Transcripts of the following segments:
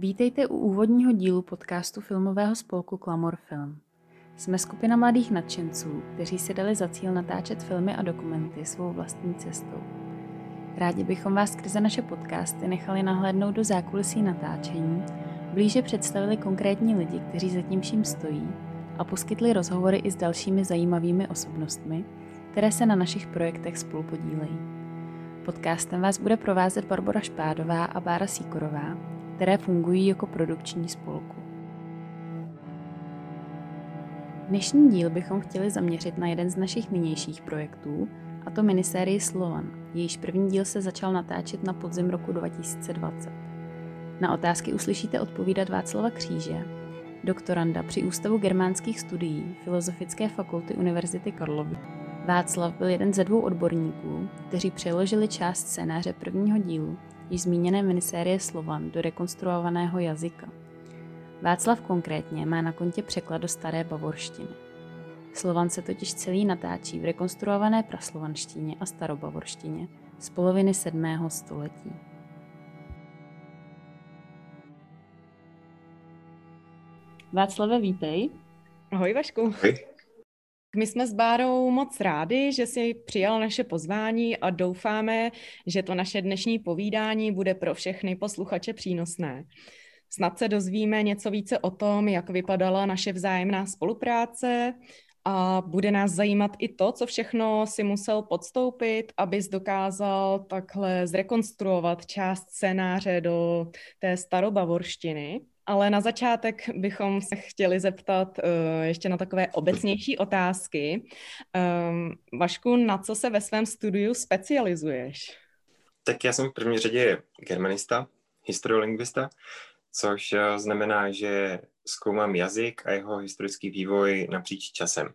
Vítejte u úvodního dílu podcastu filmového spolku Klamor Film. Jsme skupina mladých nadšenců, kteří si dali za cíl natáčet filmy a dokumenty svou vlastní cestou. Rádi bychom vás skrze naše podcasty nechali nahlédnout do zákulisí natáčení, blíže představili konkrétní lidi, kteří za tím vším stojí a poskytli rozhovory i s dalšími zajímavými osobnostmi, které se na našich projektech spolu podílejí. Podcastem vás bude provázet Barbara Špádová a Bára Síkorová, které fungují jako produkční spolku. Dnešní díl bychom chtěli zaměřit na jeden z našich nynějších projektů, a to minisérii Slovan. Jejíž první díl se začal natáčet na podzim roku 2020. Na otázky uslyšíte odpovídat Václava Kříže, doktoranda při Ústavu germánských studií Filozofické fakulty Univerzity Karlovy. Václav byl jeden ze dvou odborníků, kteří přeložili část scénáře prvního dílu již zmíněné minisérie Slovan do rekonstruovaného jazyka. Václav konkrétně má na kontě překlad do staré bavorštiny. Slovan se totiž celý natáčí v rekonstruované praslovanštině a starobavorštině z poloviny 7. století. Václave, vítej. Ahoj Vašku. Ahoj. My jsme s Bárou moc rádi, že si přijal naše pozvání a doufáme, že to naše dnešní povídání bude pro všechny posluchače přínosné. Snad se dozvíme něco více o tom, jak vypadala naše vzájemná spolupráce a bude nás zajímat i to, co všechno si musel podstoupit, abys dokázal takhle zrekonstruovat část scénáře do té starobavorštiny. Ale na začátek bychom se chtěli zeptat uh, ještě na takové obecnější otázky. Um, Vašku, na co se ve svém studiu specializuješ? Tak já jsem v první řadě germanista, historiolingvista, což eh, znamená, že zkoumám jazyk a jeho historický vývoj napříč časem.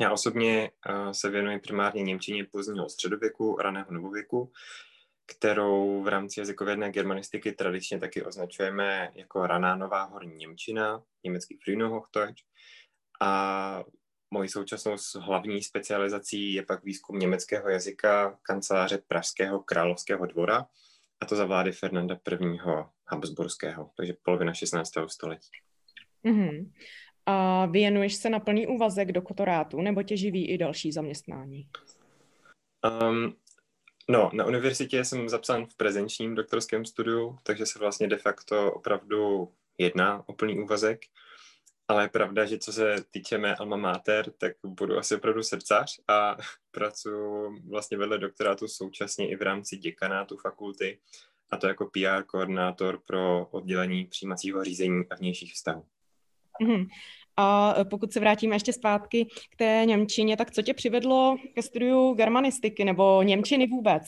Já osobně uh, se věnuji primárně Němčině pozdního středověku, raného novověku, kterou v rámci jazykovědné germanistiky tradičně taky označujeme jako raná nová horní Němčina, německý Frühnohochdeutsch. A mojí současnou hlavní specializací je pak výzkum německého jazyka kanceláře Pražského královského dvora, a to za vlády Fernanda I. Habsburského, takže polovina 16. století. Mm-hmm. A věnuješ se na plný úvazek doktorátu, nebo tě živí i další zaměstnání? Um, No, na univerzitě jsem zapsán v prezenčním doktorském studiu, takže se vlastně de facto opravdu jedná o plný úvazek. Ale je pravda, že co se týče mé alma mater, tak budu asi opravdu srdcař a pracuji vlastně vedle doktorátu současně i v rámci děkanátu fakulty, a to jako PR koordinátor pro oddělení přijímacího řízení a vnějších vztahů. Mm-hmm. A pokud se vrátíme ještě zpátky k té Němčině, tak co tě přivedlo ke studiu germanistiky nebo Němčiny vůbec?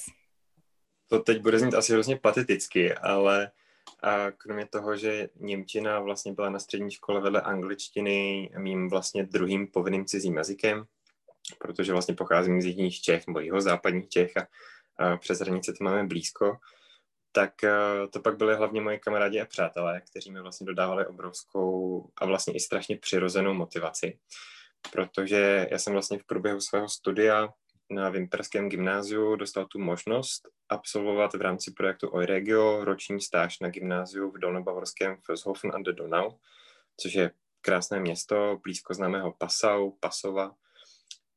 To teď bude znít asi hrozně pateticky, ale a kromě toho, že Němčina vlastně byla na střední škole vedle angličtiny mým vlastně druhým povinným cizím jazykem, protože vlastně pocházím z jižních Čech nebo jeho západních Čech a, a přes hranice to máme blízko, tak eh, to pak byly hlavně moji kamarádi a přátelé, kteří mi vlastně dodávali obrovskou a vlastně i strašně přirozenou motivaci. Protože já jsem vlastně v průběhu svého studia na Vimperském gymnáziu dostal tu možnost absolvovat v rámci projektu Euregio roční stáž na gymnáziu v Dolnobavorském Felshofen an der Donau, což je krásné město blízko známého Passau, Pasova.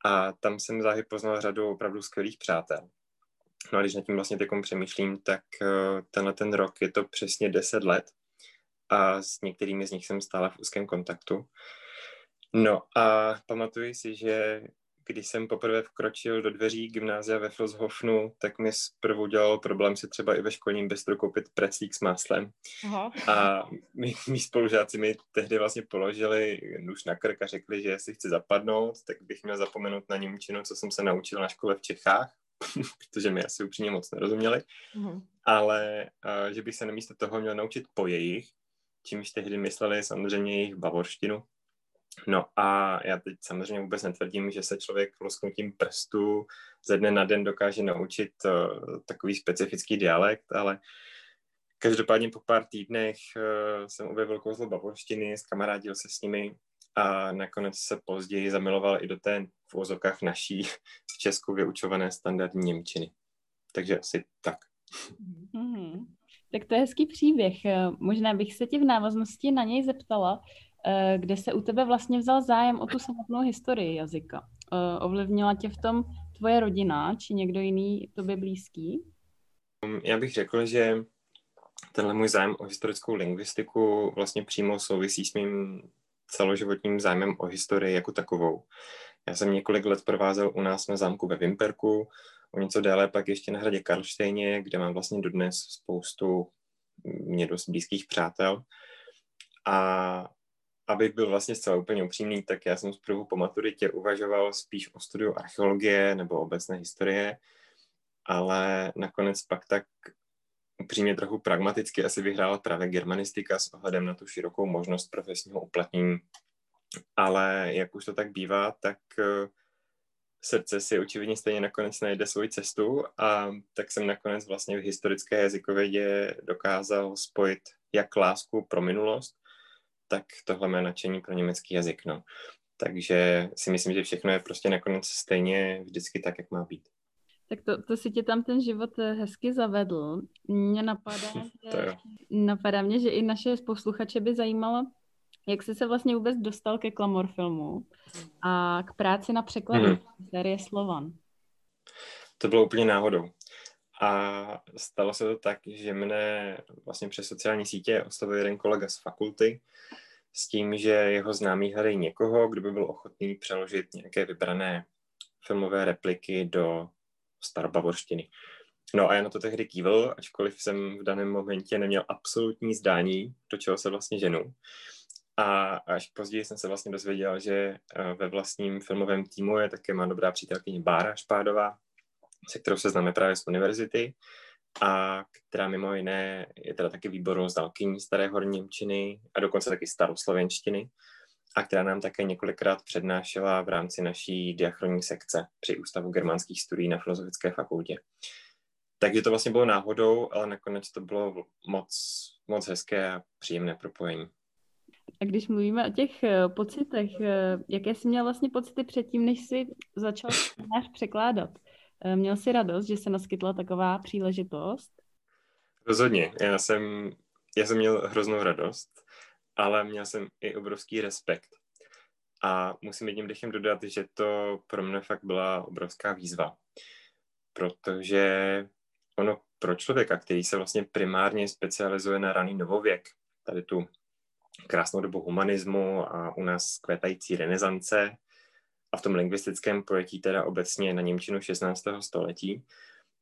A tam jsem záhy poznal řadu opravdu skvělých přátel. No a když nad tím vlastně teď přemýšlím, tak eh, tenhle ten rok je to přesně 10 let a s některými z nich jsem stále v úzkém kontaktu. No a pamatuji si, že když jsem poprvé vkročil do dveří gymnázia ve Filshofnu, tak mi zprvu dělalo problém si třeba i ve školním bistru koupit preclík s máslem. Aha. A mý, mý spolužáci mi tehdy vlastně položili nůž na krk a řekli, že jestli chci zapadnout, tak bych měl zapomenout na Němčinu, co jsem se naučil na škole v Čechách protože mi asi upřímně moc nerozuměli, mm-hmm. ale uh, že bych se na místo toho měl naučit po jejich, čímž tehdy mysleli samozřejmě jejich bavorštinu. No a já teď samozřejmě vůbec netvrdím, že se člověk lusknutím prstu ze dne na den dokáže naučit uh, takový specifický dialekt, ale každopádně po pár týdnech uh, jsem objevil kouzlo bavorštiny, skamarádil se s nimi a nakonec se později zamiloval i do té v úzokách naší v Česku vyučované standardní Němčiny. Takže asi tak. Mm-hmm. Tak to je hezký příběh. Možná bych se ti v návaznosti na něj zeptala, kde se u tebe vlastně vzal zájem o tu samotnou historii jazyka. Ovlivnila tě v tom tvoje rodina či někdo jiný tobě blízký? Já bych řekl, že tenhle můj zájem o historickou lingvistiku vlastně přímo souvisí s mým celoživotním zájmem o historii jako takovou. Já jsem několik let provázel u nás na zámku ve Vimperku, o něco déle pak ještě na hradě Karlštejně, kde mám vlastně dodnes spoustu mě dost blízkých přátel. A abych byl vlastně zcela úplně upřímný, tak já jsem zprvu po maturitě uvažoval spíš o studiu archeologie nebo obecné historie, ale nakonec pak tak upřímně trochu pragmaticky asi vyhrála právě germanistika s ohledem na tu širokou možnost profesního uplatnění. Ale jak už to tak bývá, tak eh, srdce si očividně stejně nakonec najde svoji cestu a tak jsem nakonec vlastně v historické jazykovědě dokázal spojit jak lásku pro minulost, tak tohle mé nadšení pro německý jazyk. No. Takže si myslím, že všechno je prostě nakonec stejně vždycky tak, jak má být. Tak to, to si tě tam ten život eh, hezky zavedl. Mě napadá, že, napadá mě, že i naše posluchače by zajímalo, jak jsi se vlastně vůbec dostal ke Klamor filmu a k práci na překladu hmm. série Slovan. To bylo úplně náhodou. A stalo se to tak, že mne vlastně přes sociální sítě oslovil jeden kolega z fakulty s tím, že jeho známý hledají někoho, kdo by byl ochotný přeložit nějaké vybrané filmové repliky do starobavorštiny. No a já na to tehdy kývil, ačkoliv jsem v daném momentě neměl absolutní zdání, do čeho se vlastně ženu. A až později jsem se vlastně dozvěděl, že eh, ve vlastním filmovém týmu je také má dobrá přítelkyně Bára Špádová, se kterou se známe právě z univerzity a která mimo jiné je teda taky výbornou zdalkyní staré horní Němčiny a dokonce taky staroslovenštiny a která nám také několikrát přednášela v rámci naší diachronní sekce při Ústavu germánských studií na Filozofické fakultě. Takže to vlastně bylo náhodou, ale nakonec to bylo moc, moc hezké a příjemné propojení. A když mluvíme o těch eh, pocitech, eh, jaké jsi měl vlastně pocity předtím, než jsi začal náš překládat? Eh, měl jsi radost, že se naskytla taková příležitost? Rozhodně. Já jsem, já jsem měl hroznou radost ale měl jsem i obrovský respekt. A musím jedním dechem dodat, že to pro mě fakt byla obrovská výzva, protože ono pro člověka, který se vlastně primárně specializuje na raný novověk, tady tu krásnou dobu humanismu a u nás květající renesance a v tom lingvistickém pojetí teda obecně na Němčinu 16. století,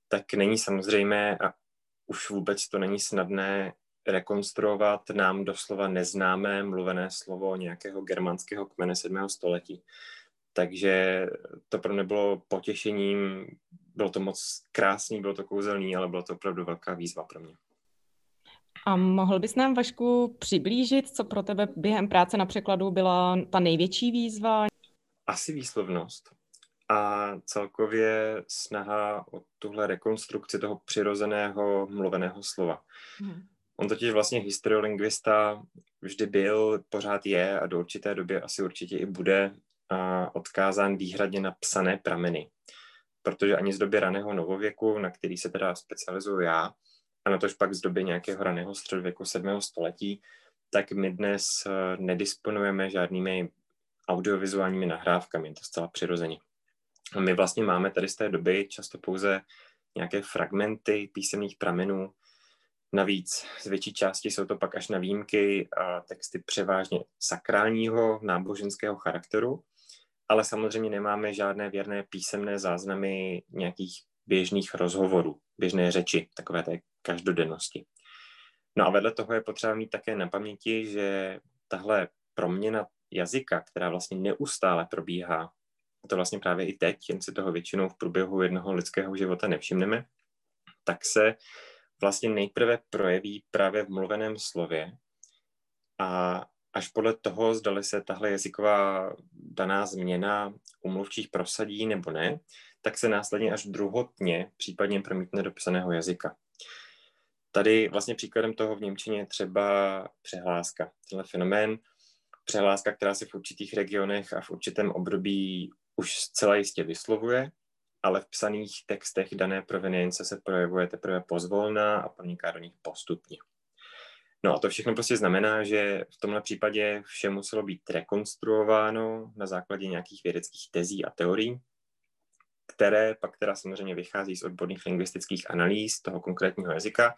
tak není samozřejmé a už vůbec to není snadné rekonstruovat nám doslova neznámé mluvené slovo nějakého germánského kmene 7. století. Takže to pro mě bylo potěšením, bylo to moc krásný, bylo to kouzelný, ale bylo to opravdu velká výzva pro mě. A mohl bys nám, Vašku, přiblížit, co pro tebe během práce na překladu byla ta největší výzva? Asi výslovnost a celkově snaha o tuhle rekonstrukci toho přirozeného mluveného slova. Hmm. On totiž vlastně historiolingvista vždy byl, pořád je a do určité doby asi určitě i bude odkázán výhradně na psané prameny. Protože ani z doby raného novověku, na který se teda specializuju já, a na tož pak z doby nějakého raného středověku 7. století, tak my dnes eh, nedisponujeme žádnými audiovizuálními nahrávkami, je to zcela přirozeně. My vlastně máme tady z té doby často pouze nějaké fragmenty písemných pramenů, Navíc z větší části jsou to pak až na výjimky a texty převážně sakrálního náboženského charakteru, ale samozřejmě nemáme žádné věrné písemné záznamy nějakých běžných rozhovorů, běžné řeči, takové té každodennosti. No a vedle toho je potřeba mít také na paměti, že tahle proměna jazyka, která vlastně neustále probíhá, to vlastně právě i teď, jen si toho většinou v průběhu jednoho lidského života nevšimneme, tak se vlastně nejprve projeví právě v mluveném slově a až podle toho, zdali se tahle jazyková daná změna u mluvčích prosadí nebo ne, tak se následně až druhotně případně promítne do psaného jazyka. Tady vlastně příkladem toho v Němčině je třeba přehláska. Tenhle fenomén, přehláska, která se v určitých regionech a v určitém období už zcela jistě vyslovuje, ale v psaných textech dané provenience se projevuje teprve pozvolna a proniká do nich postupně. No a to všechno prostě znamená, že v tomhle případě vše muselo být rekonstruováno na základě nějakých vědeckých tezí a teorií, které pak teda samozřejmě vychází z odborných lingvistických analýz toho konkrétního jazyka.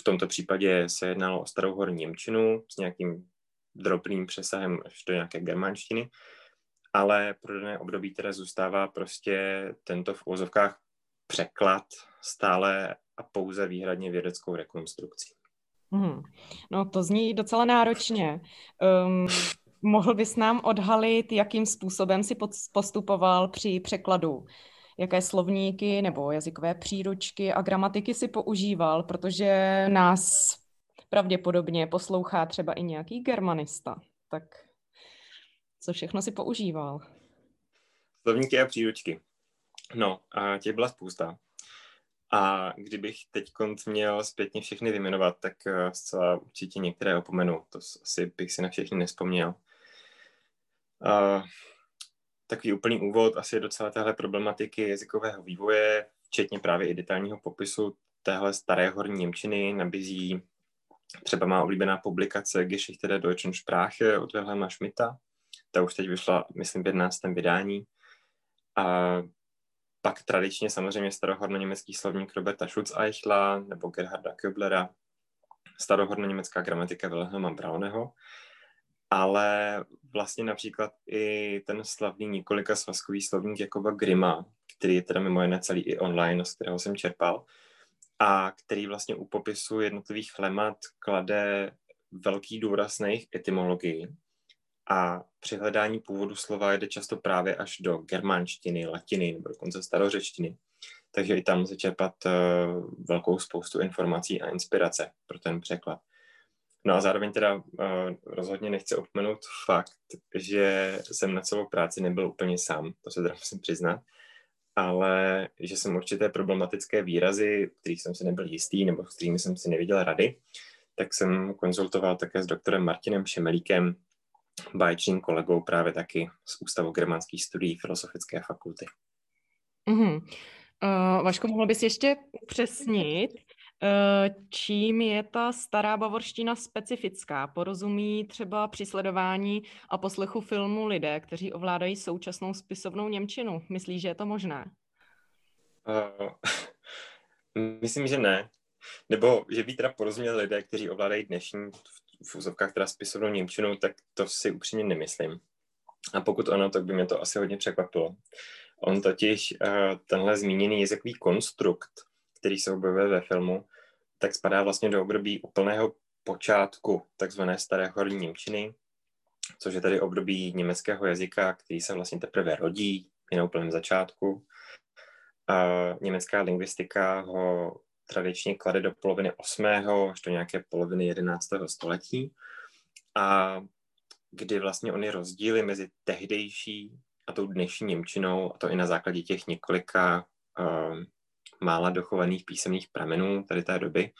V tomto případě se jednalo o starou horní Němčinu s nějakým drobným přesahem až do nějaké germánštiny, ale pro dané období teda zůstává prostě tento v úzovkách překlad stále a pouze výhradně vědeckou rekonstrukcí. Hmm. No to zní docela náročně. Um, mohl bys nám odhalit, jakým způsobem si postupoval při překladu? Jaké slovníky nebo jazykové příručky a gramatiky si používal, protože nás pravděpodobně poslouchá třeba i nějaký germanista. Tak co všechno si používal? Slovníky a příručky. No, a těch byla spousta. A kdybych teď měl zpětně všechny vyjmenovat, tak eh, zcela určitě některé opomenu. To asi bych si na všechny nespomněl. Uh, takový úplný úvod asi do celé téhle problematiky jazykového vývoje, včetně právě i detailního popisu téhle staré horní Němčiny, nabízí třeba má oblíbená publikace Geschichte der deutschen Sprache od Wilhelma Schmidta. Ta už teď vyšla, myslím, v 11. vydání. A pak tradičně samozřejmě starohorno-německý slovník Roberta Schutz-Eichla nebo Gerharda Köblera, starohorno-německá gramatika Wilhelma Brauneho, ale vlastně například i ten slavný několika svazkový slovník Jakoba Grima, který je teda mimo jiné celý i online, z kterého jsem čerpal, a který vlastně u popisu jednotlivých lemat klade velký důraz na jejich etymologii a při hledání původu slova jde často právě až do germánštiny, latiny nebo dokonce starořečtiny. Takže i tam lze čerpat uh, velkou spoustu informací a inspirace pro ten překlad. No a zároveň teda uh, rozhodně nechci opomenout fakt, že jsem na celou práci nebyl úplně sám, to se teda musím přiznat, ale že jsem určité problematické výrazy, kterých jsem si nebyl jistý nebo s kterými jsem si neviděl rady, tak jsem konzultoval také s doktorem Martinem Šemelíkem, báječným kolegou právě taky z Ústavu germánských studií Filozofické fakulty. Mm-hmm. Uh, Vaško, mohl bys ještě upřesnit, uh, čím je ta stará bavorština specifická? Porozumí třeba při sledování a poslechu filmu lidé, kteří ovládají současnou spisovnou Němčinu? Myslíš, že je to možné? Uh, myslím, že ne. Nebo že by teda porozuměli lidé, kteří ovládají dnešní v úzovkách teda spisovnou Němčinu, tak to si upřímně nemyslím. A pokud ano, tak by mě to asi hodně překvapilo. On totiž uh, tenhle zmíněný jazykový konstrukt, který se objevuje ve filmu, tak spadá vlastně do období úplného počátku takzvané staré horní Němčiny, což je tady období německého jazyka, který se vlastně teprve rodí, je na úplném začátku. A německá lingvistika ho tradičně klade do poloviny 8. až do nějaké poloviny 11. století. A kdy vlastně ony rozdíly mezi tehdejší a tou dnešní Němčinou, a to i na základě těch několika uh, mála dochovaných písemných pramenů tady té doby,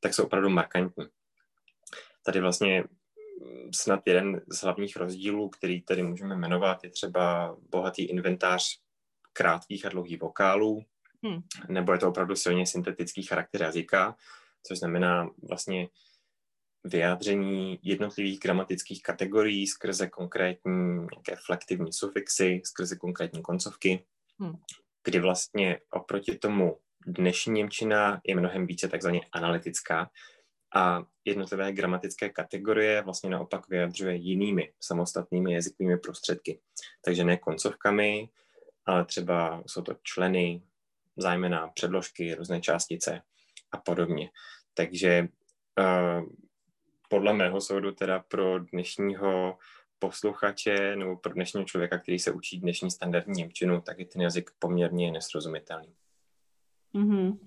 tak jsou opravdu markantní. Tady vlastně snad jeden z hlavních rozdílů, který tady můžeme jmenovat, je třeba bohatý inventář krátkých a dlouhých vokálů, Hmm. Nebo je to opravdu silně syntetický charakter jazyka, což znamená vlastně vyjádření jednotlivých gramatických kategorií skrze konkrétní nějaké flektivní sufixy, skrze konkrétní koncovky, hmm. kdy vlastně oproti tomu dnešní Němčina je mnohem více takzvaně analytická a jednotlivé gramatické kategorie vlastně naopak vyjadřuje jinými samostatnými jazykovými prostředky. Takže ne koncovkami, ale třeba jsou to členy, zájmená předložky, různé částice a podobně. Takže uh, podle mého soudu teda pro dnešního posluchače nebo pro dnešního člověka, který se učí dnešní standardní Němčinu, tak je ten jazyk poměrně nesrozumitelný. Mm-hmm.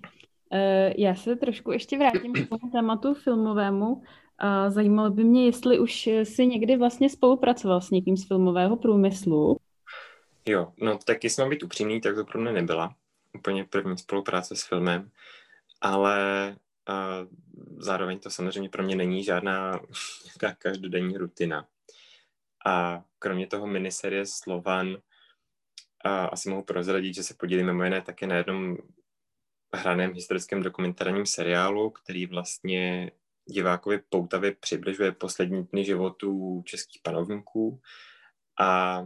Já se trošku ještě vrátím k tomu tématu filmovému. Zajímalo by mě, jestli už si někdy vlastně spolupracoval s někým z filmového průmyslu. Jo, no tak jestli mám být upřímný, tak to pro mě nebyla úplně první spolupráce s filmem, ale a zároveň to samozřejmě pro mě není žádná nějaká každodenní rutina. A kromě toho miniserie Slovan a asi mohu prozradit, že se podílíme mimo jiné také na jednom hraném historickém dokumentárním seriálu, který vlastně divákovi poutavě přibližuje poslední dny životů českých panovníků a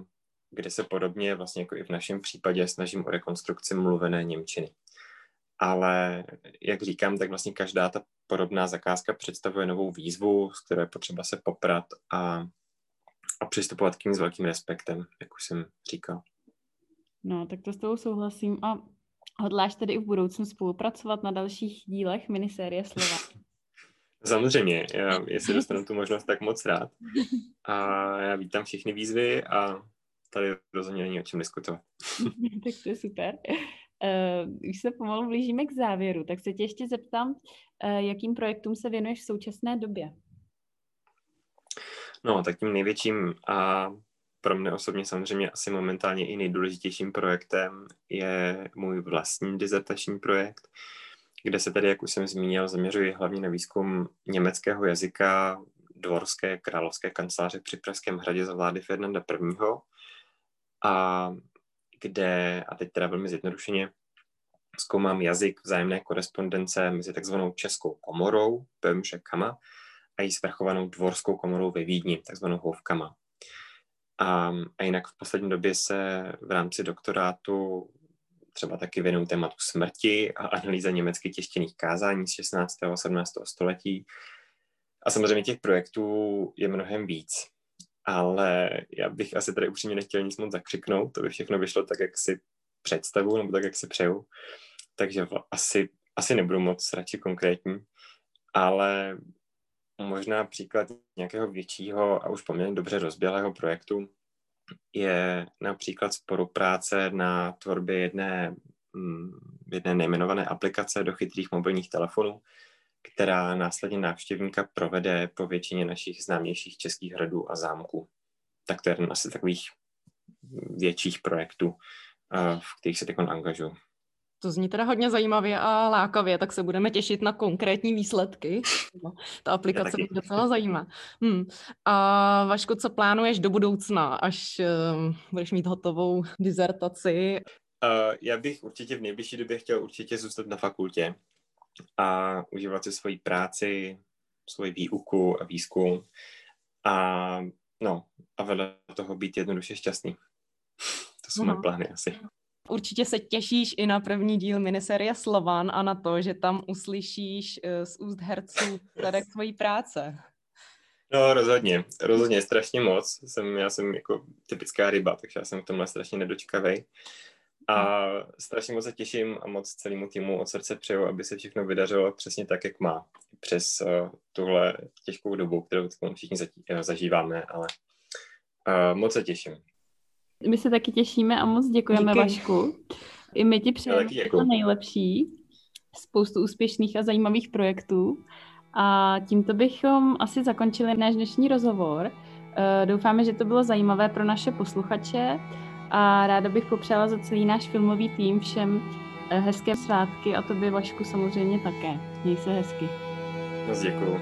kde se podobně vlastně jako i v našem případě snažím o rekonstrukci mluvené Němčiny. Ale jak říkám, tak vlastně každá ta podobná zakázka představuje novou výzvu, s kterou je potřeba se poprat a, a přistupovat k ním s velkým respektem, jak už jsem říkal. No, tak to s tebou souhlasím. A hodláš tedy i v budoucnu spolupracovat na dalších dílech minisérie Slova? Samozřejmě, já, jestli dostanu tu možnost, tak moc rád. A já vítám všechny výzvy a tady rozhodně není o čem diskutovat. tak to je super. Uh, už se pomalu blížíme k závěru, tak se tě ještě zeptám, uh, jakým projektům se věnuješ v současné době? No, tak tím největším a pro mě osobně samozřejmě asi momentálně i nejdůležitějším projektem je můj vlastní dizertační projekt, kde se tedy, jak už jsem zmínil, zaměřuji hlavně na výzkum německého jazyka dvorské královské kanceláře při Pražském hradě za vlády Ferdinanda I. A kde, a teď teda velmi zjednodušeně, zkoumám jazyk vzájemné korespondence mezi takzvanou českou komorou, Böhmische Kama, a její svrchovanou dvorskou komorou ve Vídni, takzvanou Hofkama. A, a jinak v poslední době se v rámci doktorátu třeba taky věnuju tématu smrti a analýza německy tištěných kázání z 16. a 17. století. A samozřejmě těch projektů je mnohem víc, ale já bych asi tady upřímně nechtěl nic moc zakřiknout, to by všechno vyšlo tak, jak si představu, nebo tak, jak si přeju. Takže asi, asi nebudu moc radši konkrétní, ale možná příklad nějakého většího a už poměrně dobře rozběhlého projektu je například spolupráce na tvorbě jedné, mm, jedné nejmenované aplikace do chytrých mobilních telefonů, která následně návštěvníka provede po většině našich známějších českých hradů a zámků. Tak to je jeden asi takových větších projektů, eh, v kterých se teď angažuju. To zní teda hodně zajímavě a lákavě, tak se budeme těšit na konkrétní výsledky. Ta aplikace mě docela zajímá. Hmm. A Vaško, co plánuješ do budoucna, až uh, budeš mít hotovou dizertaci? Uh, já bych určitě v nejbližší době chtěl určitě zůstat na fakultě a užívat si svoji práci, svoji výuku a výzkum a no, a vedle toho být jednoduše šťastný. To jsou moje plány asi. Určitě se těšíš i na první díl miniserie Slovan a na to, že tam uslyšíš eh, z úst herců tady svojí práce. No rozhodně, rozhodně strašně moc. Jsem, já jsem jako typická ryba, takže já jsem v tomhle strašně nedočkavý. A strašně moc se těším a moc celému týmu od srdce přeju, aby se všechno vydařilo přesně tak, jak má. Přes uh, tuhle těžkou dobu, kterou všichni zažíváme, ale uh, moc se těším. My se taky těšíme a moc děkujeme Díky. Vašku. I my ti přejeme to nejlepší, spoustu úspěšných a zajímavých projektů. A tímto bychom asi zakončili náš dnešní rozhovor. Eh, doufáme, že to bylo zajímavé pro naše posluchače a ráda bych popřála za celý náš filmový tým všem eh, hezké svátky a tobě Vašku samozřejmě také. Měj se hezky. Moc děkuju.